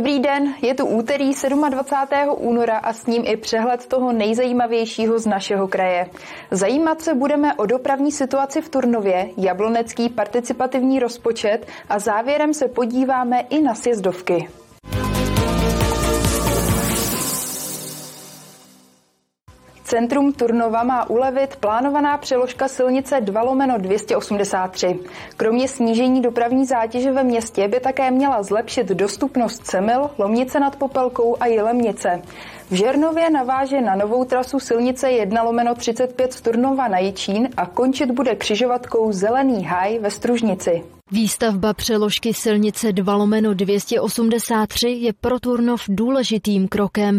Dobrý den, je tu úterý 27. února a s ním i přehled toho nejzajímavějšího z našeho kraje. Zajímat se budeme o dopravní situaci v Turnově, jablonecký participativní rozpočet a závěrem se podíváme i na sjezdovky. Centrum Turnova má ulevit plánovaná přeložka silnice 2 lomeno 283. Kromě snížení dopravní zátěže ve městě by také měla zlepšit dostupnost Semil, Lomnice nad Popelkou a Jilemnice. V Žernově naváže na novou trasu silnice 1 lomeno 35 z Turnova na Jičín a končit bude křižovatkou Zelený haj ve Stružnici. Výstavba přeložky silnice 2 lomeno 283 je pro Turnov důležitým krokem.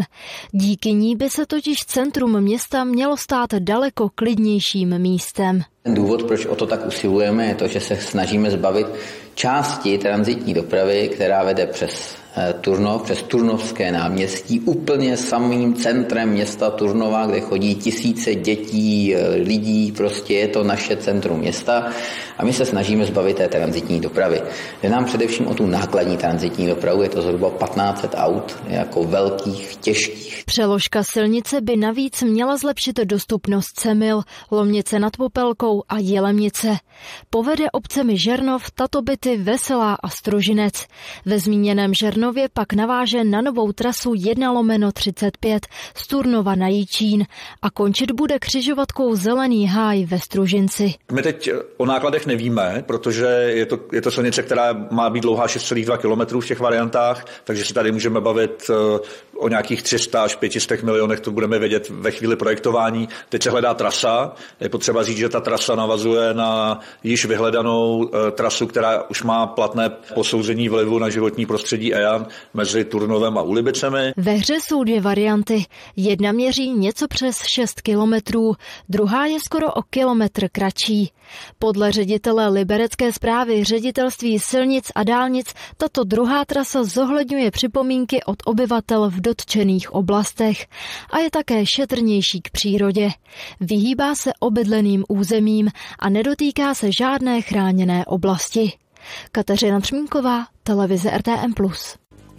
Díky ní by se totiž centrum města mělo stát daleko klidnějším místem. Ten důvod, proč o to tak usilujeme, je to, že se snažíme zbavit části transitní dopravy, která vede přes Turnov, přes Turnovské náměstí, úplně samým centrem města Turnova, kde chodí tisíce dětí, eh, lidí, prostě je to naše centrum města a my se snažíme zbavit té transitní dopravy. Jde nám především o tu nákladní transitní dopravu, je to zhruba 1500 aut, jako velkých, těžkých. Přeložka silnice by navíc měla zlepšit dostupnost Semil, Lomnice nad Popelkou a Jelemnice. Povede obcemi Žernov, tato byty Veselá a Stružinec. Ve zmíněném Žernov Trnově pak naváže na novou trasu 1 lomeno 35 z Turnova na Jíčín a končit bude křižovatkou Zelený háj ve Stružinci. My teď o nákladech nevíme, protože je to, je to silnice, která má být dlouhá 6,2 km v těch variantách, takže si tady můžeme bavit eh, o nějakých 300 až 500 milionech, to budeme vědět ve chvíli projektování. Teď se hledá trasa, je potřeba říct, že ta trasa navazuje na již vyhledanou eh, trasu, která už má platné posouzení vlivu na životní prostředí EA mezi Turnovem a Ulibicemi. Ve hře jsou dvě varianty. Jedna měří něco přes 6 kilometrů, druhá je skoro o kilometr kratší. Podle ředitele Liberecké zprávy ředitelství silnic a dálnic tato druhá trasa zohledňuje připomínky od obyvatel v dotčených oblastech a je také šetrnější k přírodě. Vyhýbá se obydleným územím a nedotýká se žádné chráněné oblasti. Kateřina Třmínková, televize RTM+.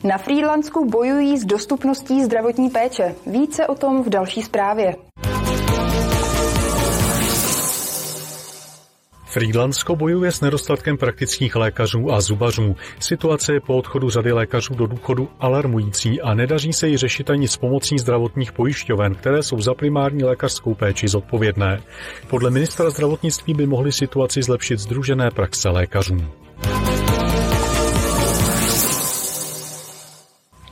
Na Frýdlansku bojují s dostupností zdravotní péče. Více o tom v další zprávě. Frýdlansko bojuje s nedostatkem praktických lékařů a zubařů. Situace je po odchodu řady lékařů do důchodu alarmující a nedaří se ji řešit ani s pomocí zdravotních pojišťoven, které jsou za primární lékařskou péči zodpovědné. Podle ministra zdravotnictví by mohly situaci zlepšit združené praxe lékařů.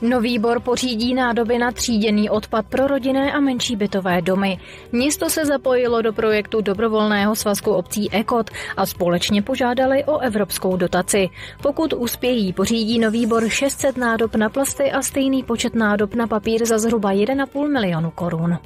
Nový bor pořídí nádoby na tříděný odpad pro rodinné a menší bytové domy. Město se zapojilo do projektu dobrovolného svazku obcí EKOT a společně požádali o evropskou dotaci. Pokud uspějí, pořídí nový bor 600 nádob na plasty a stejný počet nádob na papír za zhruba 1,5 milionu korun.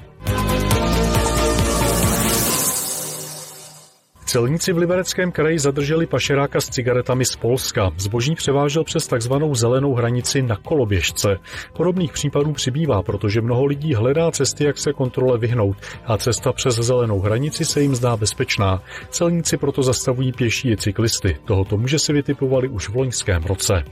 Celníci v Libereckém kraji zadrželi pašeráka s cigaretami z Polska. Zboží převážel přes takzvanou zelenou hranici na koloběžce. Podobných případů přibývá, protože mnoho lidí hledá cesty, jak se kontrole vyhnout a cesta přes zelenou hranici se jim zdá bezpečná. Celníci proto zastavují pěší i cyklisty. Tohoto muže si vytipovali už v loňském roce.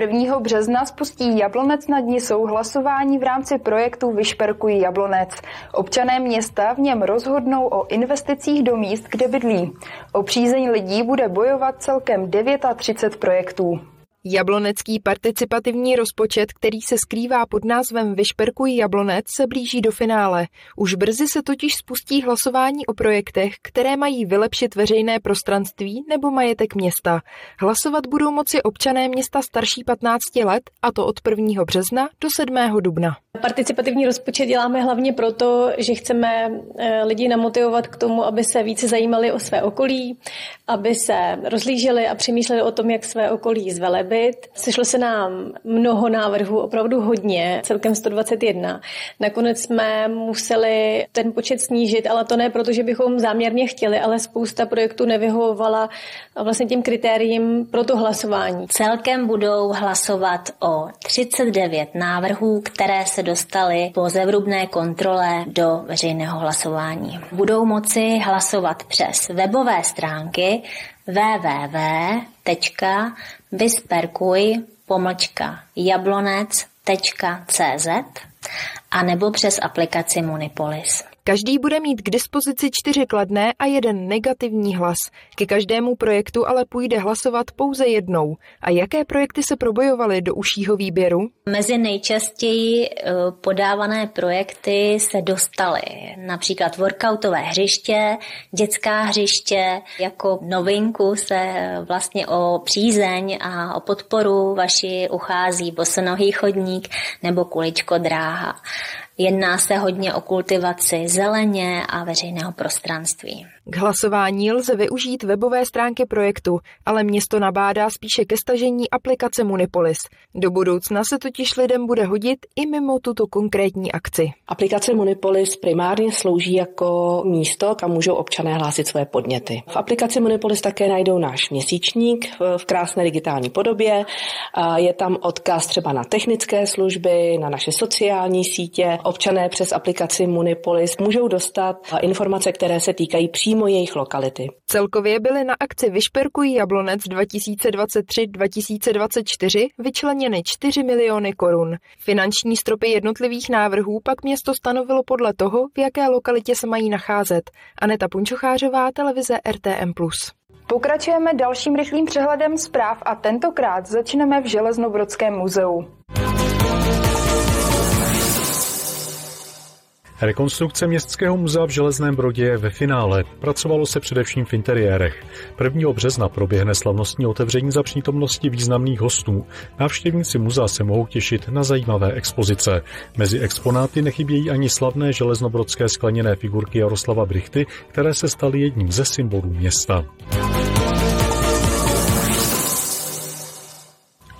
1. března spustí Jablonec na dní souhlasování v rámci projektu Vyšperkují Jablonec. Občané města v něm rozhodnou o investicích do míst, kde bydlí. O přízeň lidí bude bojovat celkem 39 projektů. Jablonecký participativní rozpočet, který se skrývá pod názvem Vyšperkuj Jablonec, se blíží do finále. Už brzy se totiž spustí hlasování o projektech, které mají vylepšit veřejné prostranství nebo majetek města. Hlasovat budou moci občané města starší 15 let, a to od 1. března do 7. dubna. Participativní rozpočet děláme hlavně proto, že chceme eh, lidi namotivovat k tomu, aby se více zajímali o své okolí, aby se rozlíželi a přemýšleli o tom, jak své okolí zvelebit. Sešlo se nám mnoho návrhů, opravdu hodně, celkem 121. Nakonec jsme museli ten počet snížit, ale to ne proto, že bychom záměrně chtěli, ale spousta projektů nevyhovovala vlastně tím kritériím pro to hlasování. Celkem budou hlasovat o 39 návrhů, které se dostali po zevrubné kontrole do veřejného hlasování. Budou moci hlasovat přes webové stránky www.vysperkuj.jablonec.cz a nebo přes aplikaci Munipolis. Každý bude mít k dispozici čtyři kladné a jeden negativní hlas. Ke každému projektu ale půjde hlasovat pouze jednou. A jaké projekty se probojovaly do užšího výběru? Mezi nejčastěji eh, podávané projekty se dostaly například workoutové hřiště, dětská hřiště. Jako novinku se vlastně o přízeň a o podporu vaši uchází bosonohý chodník nebo kuličko dráha. Jedná se hodně o kultivaci zeleně a veřejného prostranství. K hlasování lze využít webové stránky projektu, ale město nabádá spíše ke stažení aplikace Munipolis. Do budoucna se totiž lidem bude hodit i mimo tuto konkrétní akci. Aplikace Munipolis primárně slouží jako místo, kam můžou občané hlásit své podněty. V aplikaci Munipolis také najdou náš měsíčník v krásné digitální podobě. Je tam odkaz třeba na technické služby, na naše sociální sítě. Občané přes aplikaci Munipolis můžou dostat informace, které se týkají přímo jejich lokality. Celkově byly na akci Vyšperkují Jablonec 2023-2024 vyčleněny 4 miliony korun. Finanční stropy jednotlivých návrhů pak město stanovilo podle toho, v jaké lokalitě se mají nacházet. Aneta Punčochářová, televize RTM+. Pokračujeme dalším rychlým přehledem zpráv a tentokrát začneme v Železnovrodském muzeu. Rekonstrukce Městského muzea v Železném Brodě je ve finále. Pracovalo se především v interiérech. 1. března proběhne slavnostní otevření za přítomnosti významných hostů. Návštěvníci muzea se mohou těšit na zajímavé expozice. Mezi exponáty nechybějí ani slavné železnobrodské skleněné figurky Jaroslava Brichty, které se staly jedním ze symbolů města.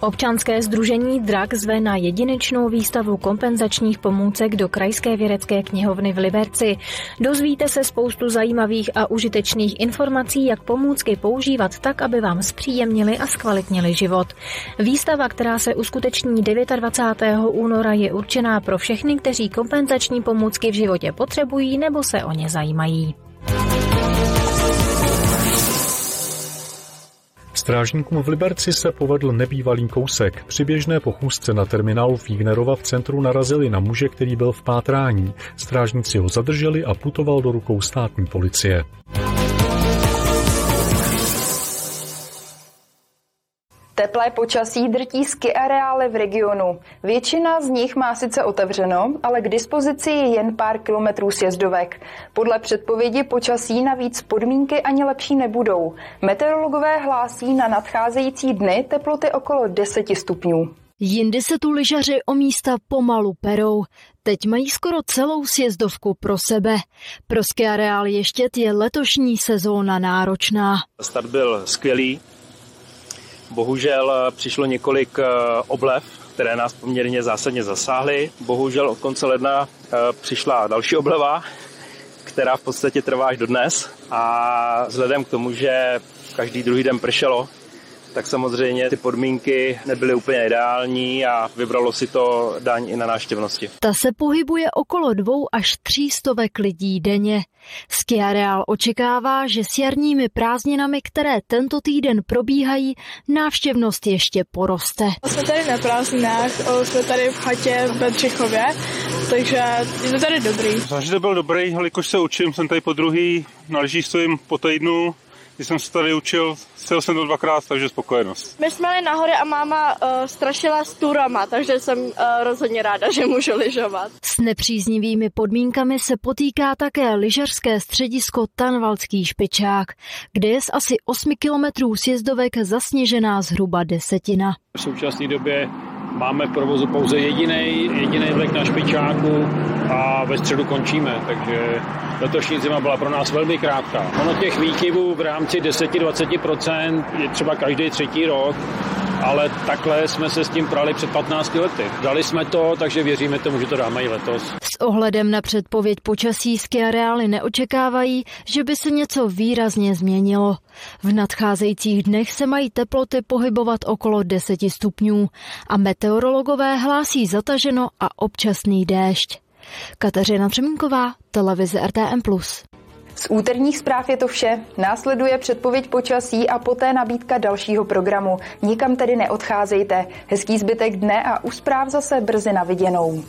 Občanské združení DRAK zve na jedinečnou výstavu kompenzačních pomůcek do Krajské vědecké knihovny v Liberci. Dozvíte se spoustu zajímavých a užitečných informací, jak pomůcky používat tak, aby vám zpříjemnili a zkvalitnili život. Výstava, která se uskuteční 29. února, je určená pro všechny, kteří kompenzační pomůcky v životě potřebují nebo se o ně zajímají. Strážníkům v Liberci se povedl nebývalý kousek. Při běžné pochůzce na terminálu Fígnerova v centru narazili na muže, který byl v pátrání. Strážníci ho zadrželi a putoval do rukou státní policie. Teplé počasí drtí ski areály v regionu. Většina z nich má sice otevřeno, ale k dispozici je jen pár kilometrů sjezdovek. Podle předpovědi počasí navíc podmínky ani lepší nebudou. Meteorologové hlásí na nadcházející dny teploty okolo 10 stupňů. Jindy se tu lyžaři o místa pomalu perou. Teď mají skoro celou sjezdovku pro sebe. Pro ski areál Ještět je letošní sezóna náročná. Start byl skvělý, Bohužel eh, přišlo několik eh, oblev, které nás poměrně zásadně zasáhly. Bohužel od konce ledna eh, přišla další obleva, která v podstatě trvá až do dnes. A vzhledem k tomu, že každý druhý den pršelo, tak samozřejmě ty podmínky nebyly úplně ideální a vybralo si to daň i na náštěvnosti. Ta se pohybuje okolo dvou až tří stovek lidí denně. Skiareál očekává, že s jarními prázdninami, které tento týden probíhají, návštěvnost ještě poroste. Jsme tady na prázdninách, jsme tady v chatě v Bedřichově, takže je to tady dobrý. Zážitek byl dobrý, jelikož se učím, jsem tady po druhý, na lyžích stojím po týdnu, když jsem se tady učil, sjel jsem to dvakrát, takže spokojenost. My jsme jeli nahoře a máma uh, strašila s turama, takže jsem uh, rozhodně ráda, že můžu lyžovat. S nepříznivými podmínkami se potýká také lyžařské středisko Tanvalský špičák, kde je z asi 8 kilometrů sjezdovek zasněžená zhruba desetina. V současné době máme v provozu pouze jediný jediný vlek na špičáku a ve středu končíme, takže letošní zima byla pro nás velmi krátká. Ono těch výkyvů v rámci 10-20% je třeba každý třetí rok, ale takhle jsme se s tím prali před 15 lety. Dali jsme to, takže věříme tomu, že to dáme i letos. S ohledem na předpověď počasí ski areály neočekávají, že by se něco výrazně změnilo. V nadcházejících dnech se mají teploty pohybovat okolo 10 stupňů a meteorologové hlásí zataženo a občasný déšť. Kateřina Třemínková, televize RTM+. Z úterních zpráv je to vše. Následuje předpověď počasí a poté nabídka dalšího programu. Nikam tedy neodcházejte. Hezký zbytek dne a u zpráv zase brzy na viděnou.